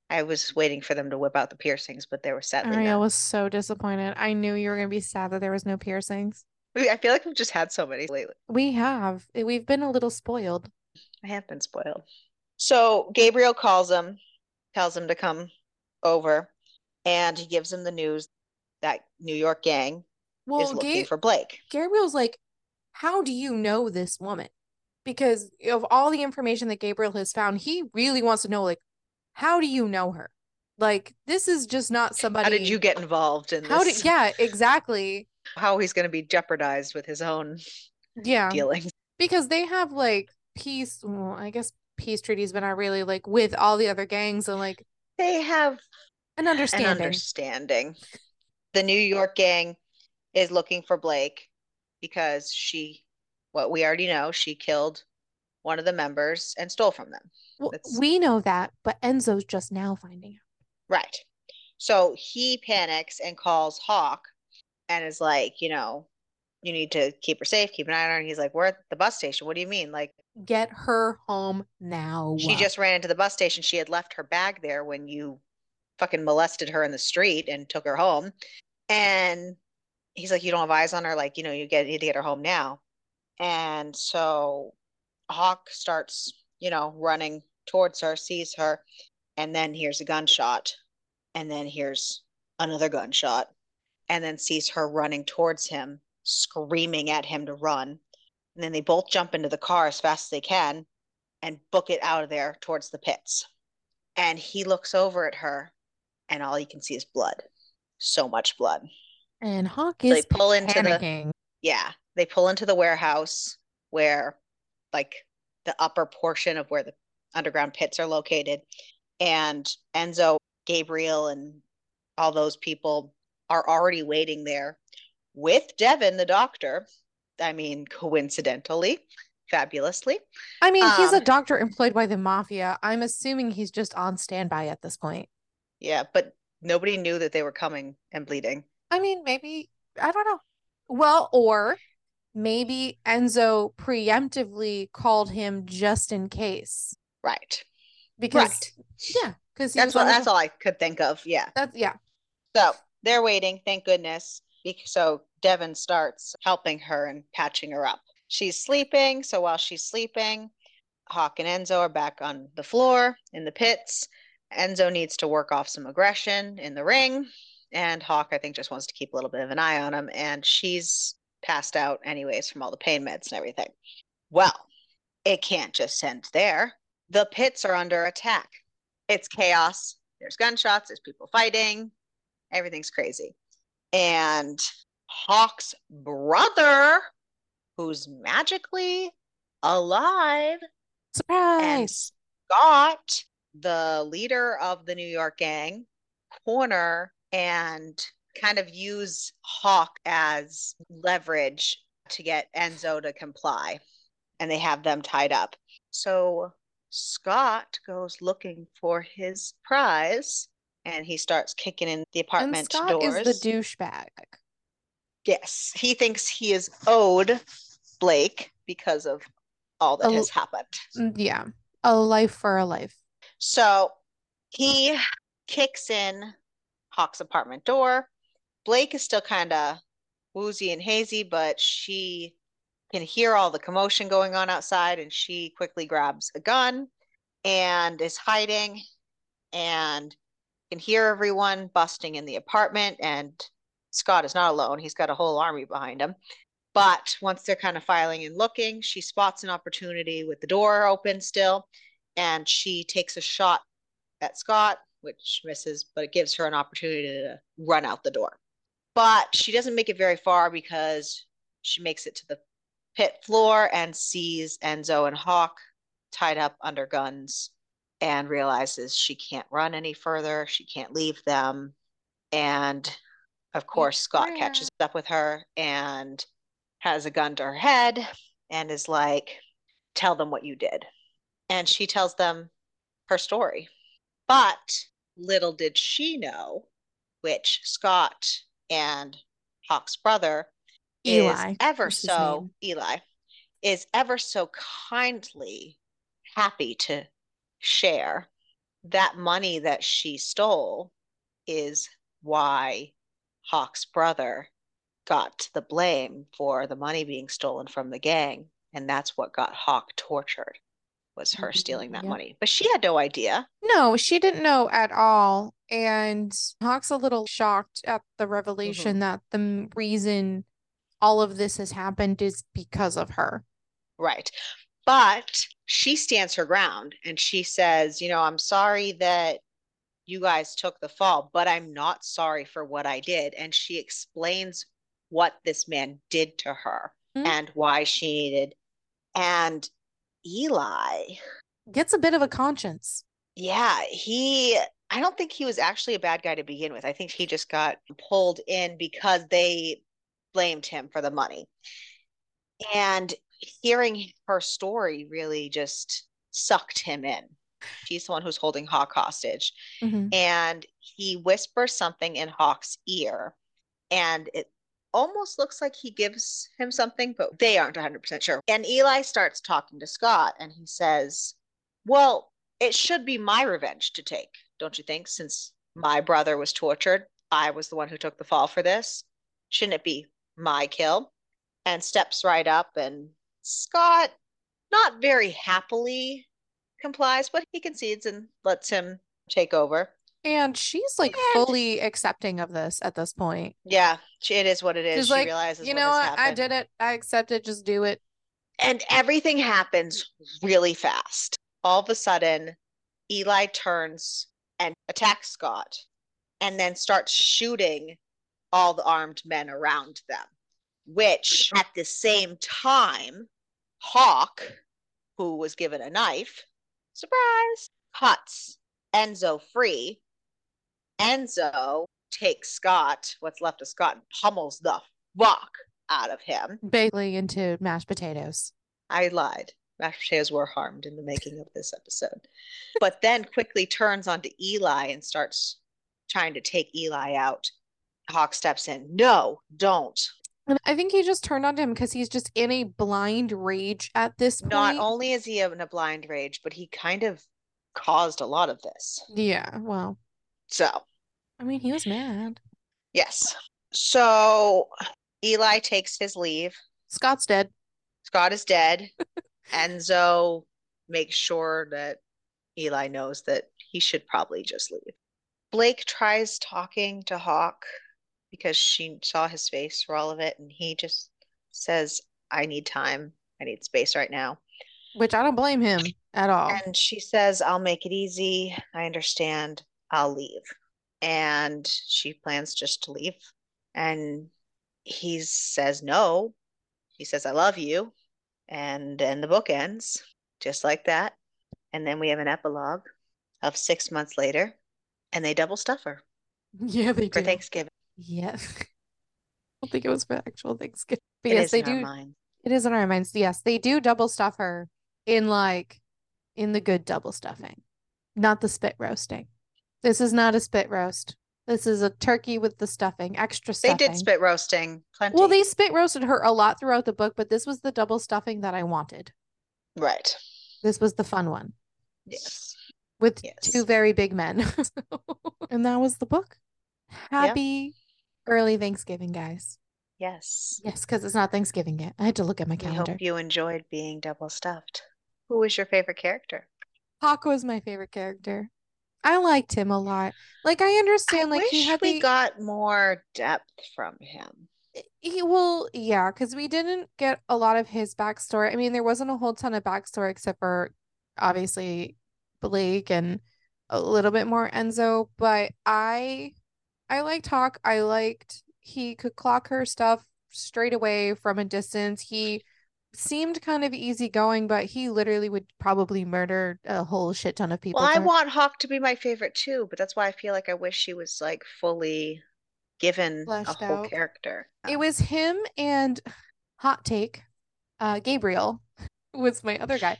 I was waiting for them to whip out the piercings, but they were sadly. I was so disappointed. I knew you were going to be sad that there was no piercings. I feel like we've just had so many lately. We have. We've been a little spoiled. I have been spoiled. So Gabriel calls him, tells him to come over and he gives him the news that New York gang well, is looking Ga- for Blake. Gabriel's like, How do you know this woman? Because of all the information that Gabriel has found, he really wants to know, like, how do you know her? Like, this is just not somebody. How did you get involved in how this? Did, yeah, exactly. How he's going to be jeopardized with his own yeah dealings. Because they have like peace. Well, I guess peace treaties, but not really like with all the other gangs and like they have an understanding. An understanding. The New York gang is looking for Blake because she, what we already know, she killed one of the members and stole from them. Well, we know that, but Enzo's just now finding out. Right. So he panics and calls Hawk and is like, you know, you need to keep her safe, keep an eye on her. And he's like, We're at the bus station. What do you mean? Like, get her home now. She just ran into the bus station. She had left her bag there when you fucking molested her in the street and took her home. And he's like, You don't have eyes on her, like, you know, you get you need to get her home now. And so Hawk starts, you know, running towards her, sees her, and then hears a gunshot, and then hears another gunshot, and then sees her running towards him screaming at him to run. And then they both jump into the car as fast as they can and book it out of there towards the pits. And he looks over at her, and all you can see is blood. So much blood. And Hawk is so they pull panicking. into the yeah. They pull into the warehouse where, like, the upper portion of where the underground pits are located. And Enzo, Gabriel, and all those people are already waiting there with Devin, the doctor. I mean, coincidentally, fabulously. I mean, he's a um, doctor employed by the mafia. I'm assuming he's just on standby at this point. Yeah, but nobody knew that they were coming and bleeding. I mean, maybe, I don't know. Well, or maybe Enzo preemptively called him just in case. Right. Because right. yeah, because that's what that's all I could think of. Yeah. That's yeah. So they're waiting, thank goodness. So Devin starts helping her and patching her up. She's sleeping, so while she's sleeping, Hawk and Enzo are back on the floor in the pits. Enzo needs to work off some aggression in the ring, and Hawk, I think, just wants to keep a little bit of an eye on him. And she's passed out anyways from all the pain meds and everything. Well, it can't just end there. The pits are under attack. It's chaos. There's gunshots, there's people fighting, everything's crazy. And Hawk's brother, who's magically alive, surprise, and Scott, the leader of the New York gang, corner and kind of use Hawk as leverage to get Enzo to comply. And they have them tied up. So Scott goes looking for his prize and he starts kicking in the apartment and Scott doors. is the douchebag. Yes, he thinks he is owed Blake because of all that a, has happened. Mm, yeah, a life for a life. So he kicks in Hawk's apartment door Blake is still kind of woozy and hazy, but she can hear all the commotion going on outside and she quickly grabs a gun and is hiding and can hear everyone busting in the apartment and Scott is not alone. He's got a whole army behind him. But once they're kind of filing and looking, she spots an opportunity with the door open still and she takes a shot at Scott, which misses, but it gives her an opportunity to run out the door but she doesn't make it very far because she makes it to the pit floor and sees Enzo and Hawk tied up under guns and realizes she can't run any further. She can't leave them. And of course, Scott yeah. catches up with her and has a gun to her head and is like, Tell them what you did. And she tells them her story. But little did she know, which Scott and Hawk's brother Eli, is ever so Eli is ever so kindly happy to share that money that she stole is why Hawk's brother got the blame for the money being stolen from the gang. And that's what got Hawk tortured was her mm-hmm. stealing that money. But she had no idea. No, she didn't know at all. And Hawk's a little shocked at the revelation mm-hmm. that the reason all of this has happened is because of her. Right. But she stands her ground and she says, you know, I'm sorry that you guys took the fall, but I'm not sorry for what I did. And she explains what this man did to her mm-hmm. and why she needed. And Eli gets a bit of a conscience. Yeah, he I don't think he was actually a bad guy to begin with. I think he just got pulled in because they blamed him for the money. And hearing her story really just sucked him in. She's the one who's holding Hawk hostage. Mm-hmm. And he whispers something in Hawk's ear. And it almost looks like he gives him something, but they aren't 100% sure. And Eli starts talking to Scott and he says, Well, it should be my revenge to take, don't you think? Since my brother was tortured, I was the one who took the fall for this. Shouldn't it be my kill? And steps right up, and Scott, not very happily, complies, but he concedes and lets him take over. And she's like and, fully accepting of this at this point. Yeah, she, it is what it is. She's she like, realizes, you know what? I did it. I accept it. Just do it. And everything happens really fast. All of a sudden, Eli turns and attacks Scott and then starts shooting all the armed men around them. which at the same time, Hawk, who was given a knife, surprise, cuts Enzo free. Enzo takes Scott, what's left of Scott, and pummels the fuck out of him. Basically into mashed potatoes. I lied. Mashed potatoes were harmed in the making of this episode. but then quickly turns onto Eli and starts trying to take Eli out. Hawk steps in. No, don't. And I think he just turned on him because he's just in a blind rage at this point. Not only is he in a blind rage, but he kind of caused a lot of this. Yeah, well. So, I mean, he was mad. Yes. So Eli takes his leave. Scott's dead. Scott is dead. Enzo makes sure that Eli knows that he should probably just leave. Blake tries talking to Hawk because she saw his face for all of it, and he just says, I need time. I need space right now. Which I don't blame him at all. And she says, I'll make it easy. I understand. I'll leave. And she plans just to leave. And he says no. He says, I love you. And then the book ends just like that. And then we have an epilogue of six months later, and they double stuff her. Yeah, they do. for do. Thanksgiving. Yeah. I don't think it was for actual Thanksgiving. But yes, they do. It is in our minds. Yes, they do double stuff her in like in the good double stuffing, not the spit roasting. This is not a spit roast. This is a turkey with the stuffing, extra stuffing. They did spit roasting plenty. Well, they spit roasted her a lot throughout the book, but this was the double stuffing that I wanted. Right. This was the fun one. Yes. With Yes. two very big men. and that was the book. Happy early Thanksgiving, guys. Yes. Yes, because it's not Thanksgiving yet. I had to look at my We calendar. hope you enjoyed being double stuffed. Who was your favorite character? Hawk was my favorite character. I liked him a lot. Like I understand, I like he had we the got more depth from him. he well, yeah, because we didn't get a lot of his backstory. I mean, there wasn't a whole ton of backstory except for obviously Blake and a little bit more Enzo, but I I liked Hawk. I liked he could clock her stuff straight away from a distance. He seemed kind of easygoing, but he literally would probably murder a whole shit ton of people. Well, I want Hawk to be my favorite too, but that's why I feel like I wish she was like fully given a Fleshed whole out. character. It was him and hot take, uh, Gabriel was my other guy.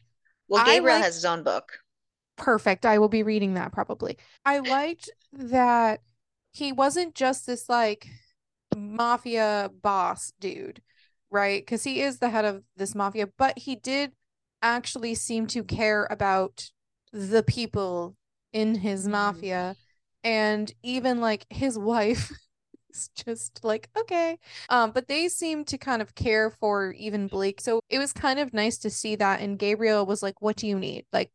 Well, Gabriel like- has his own book. Perfect. I will be reading that probably. I liked that he wasn't just this like mafia boss dude, right? Because he is the head of this mafia, but he did actually seem to care about the people in his Mhm. mafia. And even like his wife is just like okay. Um but they seem to kind of care for even Blake. So it was kind of nice to see that and Gabriel was like what do you need? Like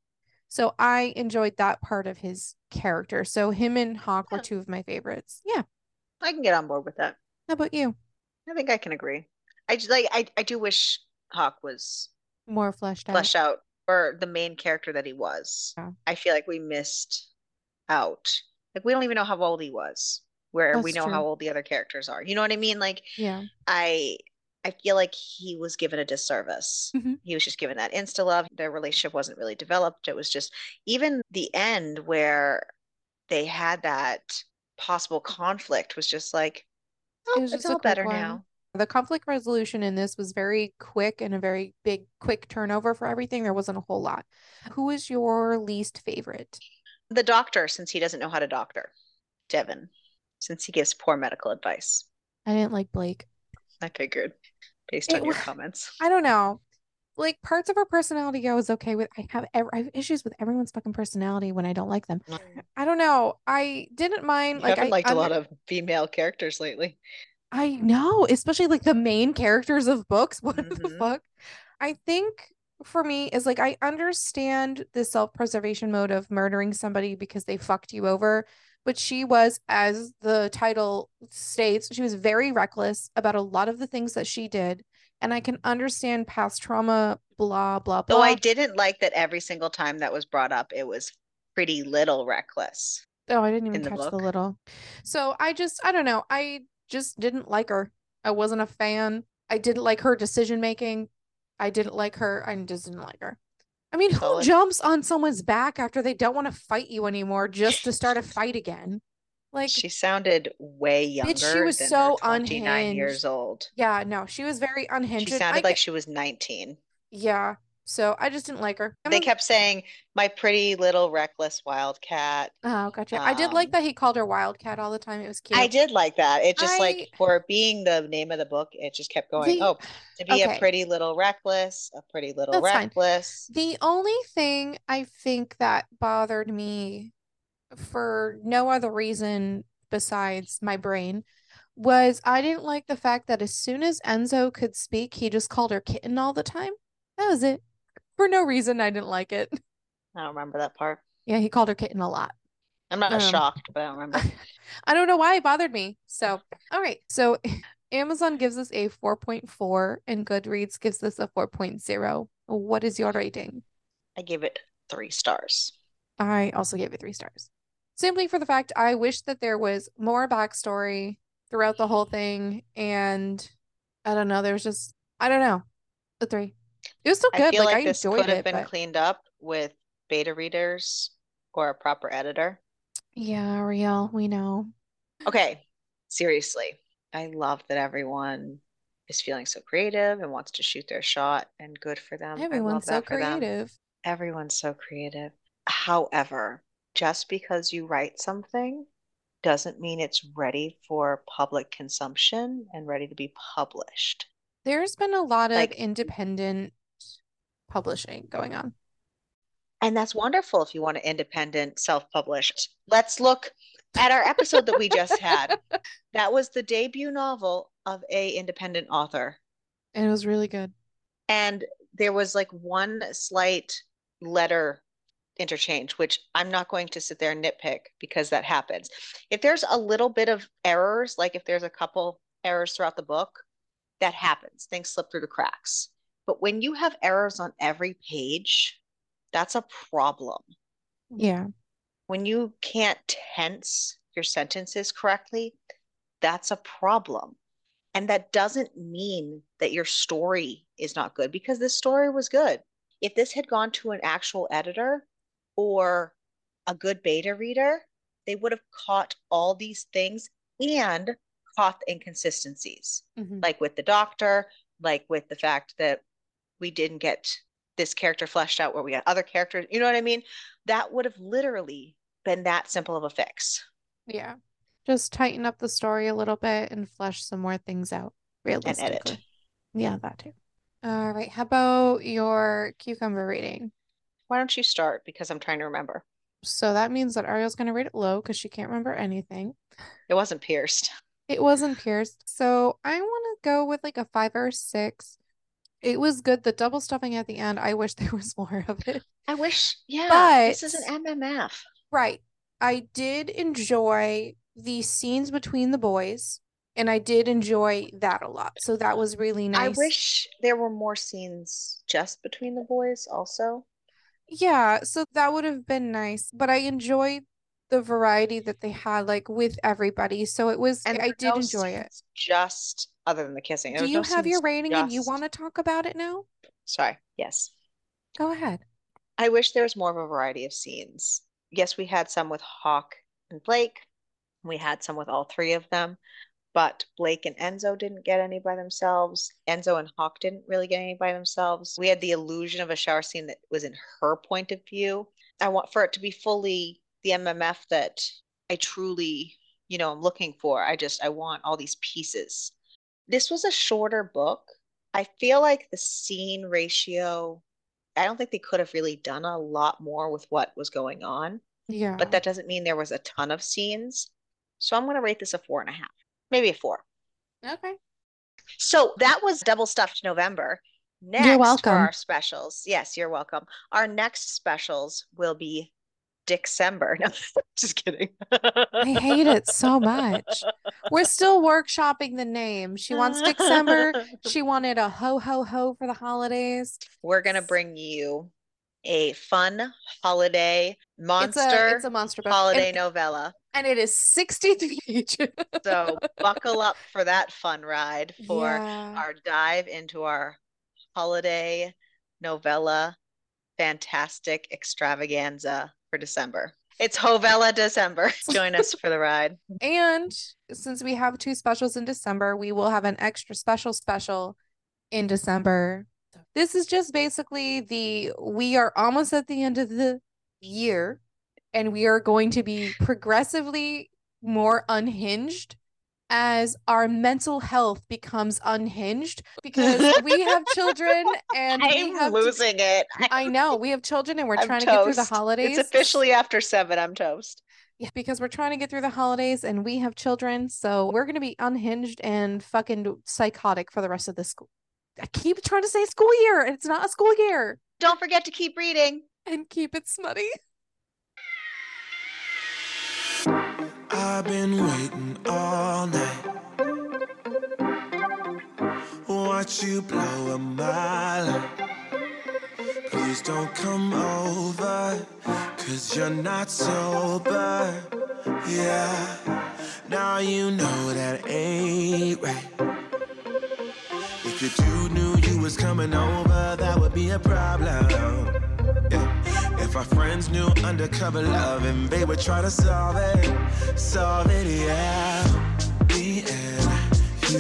so I enjoyed that part of his character. So him and Hawk were two of my favorites. Yeah. I can get on board with that. how about you? I think I can agree. I just like I, I do wish Hawk was more fleshed out fleshed out or the main character that he was. Yeah. I feel like we missed out. Like we don't even know how old he was, where we know true. how old the other characters are. You know what I mean? Like yeah I I feel like he was given a disservice. Mhm. He was just given that insta love. Their relationship wasn't really developed. It was just even the end where they had that possible conflict was just like, oh, was it's all better one. now. The conflict resolution in this was very quick and a very big, quick turnover for everything. There wasn't a whole lot. Who is your least favorite? The doctor, since he doesn't know how to doctor, Devin, since he gives poor medical advice. I didn't like Blake. I figured based It on your comments. I don't know. Like parts of her personality I was okay with. I have I have issues with everyone's fucking personality when I don't like them. Mm. I don't know. I didn't mind You like haven't I liked a lot of female characters lately. I know, especially like the main characters of books. What the Mhm. fuck? I think for me is like I understand the self-preservation mode of murdering somebody because they fucked you over, but she was, as the title states, she was very reckless about a lot of the things that she did. And I can understand past trauma, blah, blah, blah. Though I didn't like that every single time that was brought up, it was pretty little reckless. Oh, I didn't even the catch the book. little. So I just, I don't know. I just didn't like her. I wasn't a fan. I didn't like her decision making. I didn't like her. I just didn't like her. I mean, who Solid. jumps on someone's back after they don't want to fight you anymore just to start a fight again? Like, She sounded way younger Bitch, she was so 29 years unhinged. old. yeah, no, she was very unhinged. She sounded I like she was 19. yeah. So I just didn't like her. I'm They a- kept saying, my pretty little reckless wildcat. Oh, gotcha. I did like um, that he called her Wildcat all the time. It was cute. I did like that. It just I- like for being the name of the book, it just kept going. The- oh, to be okay. a pretty little reckless, a pretty little That's fine. reckless. The only thing I think that bothered me for no other reason besides my brain was I didn't like the fact that as soon as Enzo could speak, he just called her kitten all the time. That was it. For no reason, I didn't like it. I don't remember that part. Yeah, he called her kitten a lot. I'm not Um, shocked, but I don't remember. I don't know why it bothered me. So, all right. So, Amazon gives us a 4.4 and Goodreads gives this a 4.0. What is your rating? I gave it three stars. I also gave it three stars. Simply for the fact I wish that there was more backstory throughout the whole thing. And I don't know, there's just, I don't know, a three. It was still I good. feel Like, like I this enjoyed could have it, been but cleaned up with beta readers or a proper editor. yeah, real, we know. Okay, seriously, I love that everyone is feeling so creative and wants to shoot their shot, and good for them. Everyone's so that for them. creative. Everyone's so creative. However, just because you write something doesn't mean it's ready for public consumption and ready to be published. There's been a lot of Like- independent publishing going on. And that's wonderful if you want to independent, self-published. Let's look at our episode that we just had. That was the debut novel of a independent author. And it was really good. And there was like one slight letter interchange, which I'm not going to sit there and nitpick because that happens. If there's a little bit of errors, like if there's a couple errors throughout the book, that happens. Things slip through the cracks. But when you have errors on every page, that's a problem. Yeah. When you can't tense your sentences correctly, that's a problem. And that doesn't mean that your story is not good because this story was good. If this had gone to an actual editor or a good beta reader, they would have caught all these things and caught the inconsistencies, Mhm. like with the doctor, like with the fact that we didn't get this character fleshed out where we had other characters. You know what I mean? That would have literally been that simple of a fix. Yeah. Just tighten up the story a little bit and flesh some more things out edit. realistically. Yeah, that too. All right. How about your cucumber rating? Why don't you start? Because I'm trying to remember. So that means that Ariel's going to rate it low because she can't remember anything. It wasn't pierced. It wasn't pierced. So I want to go with like a five or six. It was good. The double stuffing at the end, I wish there was more of it. I wish, yeah, But, this is an MMF. Right. I did enjoy the scenes between the boys, and I did enjoy that a lot. So that was really nice. I wish there were more scenes just between the boys also. Yeah, so that would have been nice, but I enjoyed the variety that they had like with everybody. So it was And I did no enjoy it. Just other than the kissing. There Do you no have your rating and you want to talk about it now? Sorry. Yes. Go ahead. I wish there was more of a variety of scenes. Yes, we had some with Hawk and Blake. We had some with all three of them, but Blake and Enzo didn't get any by themselves. Enzo and Hawk didn't really get any by themselves. We had the illusion of a shower scene that was in her point of view. I want for it to be fully the MMF that I truly, you know, I'm looking for. I just I want all these pieces. This was a shorter book. I feel like the scene ratio I don't think they could have really done a lot more with what was going on, Yeah. but that doesn't mean there was a ton of scenes. So I'm going to rate this a four and a half, maybe a four. Okay. So that was Double Stuffed November. Next for welcome. our specials. Yes, you're welcome. Our next specials will be December. No, just kidding. I hate it so much. We're still workshopping the name. She wants December. She wanted a ho ho ho for the holidays. We're going to bring you a fun holiday It's monster a it's a monster book. holiday And novella. And it is 63 pages. so buckle up for that fun ride for Yeah. our dive into our holiday novella fantastic extravaganza for December. It's Hovella December. Join us for the ride. And since we have two specials in December, we will have an extra special special in December. This is just basically the we are almost at the end of the year and we are going to be progressively more unhinged as our mental health becomes unhinged because we have children and we I'm have to- losing it. I know we have children and we're I'm trying to get through the holidays. It's officially after seven. I'm toast. Yeah, because we're trying to get through the holidays and we have children, so we're gonna be unhinged and fucking psychotic for the rest of the school. I keep trying to say school year, and it's not a school year. Don't forget to keep reading. And keep it smutty. I've been waiting all night. Watch you blow a mile. Please don't come over, cause you're not sober. Yeah, now you know that ain't right. If your dude knew you was coming over, that would be a problem. If our friends knew undercover love and they would try to solve it, solve it, yeah. Me and you,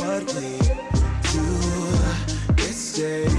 what we do, it stays.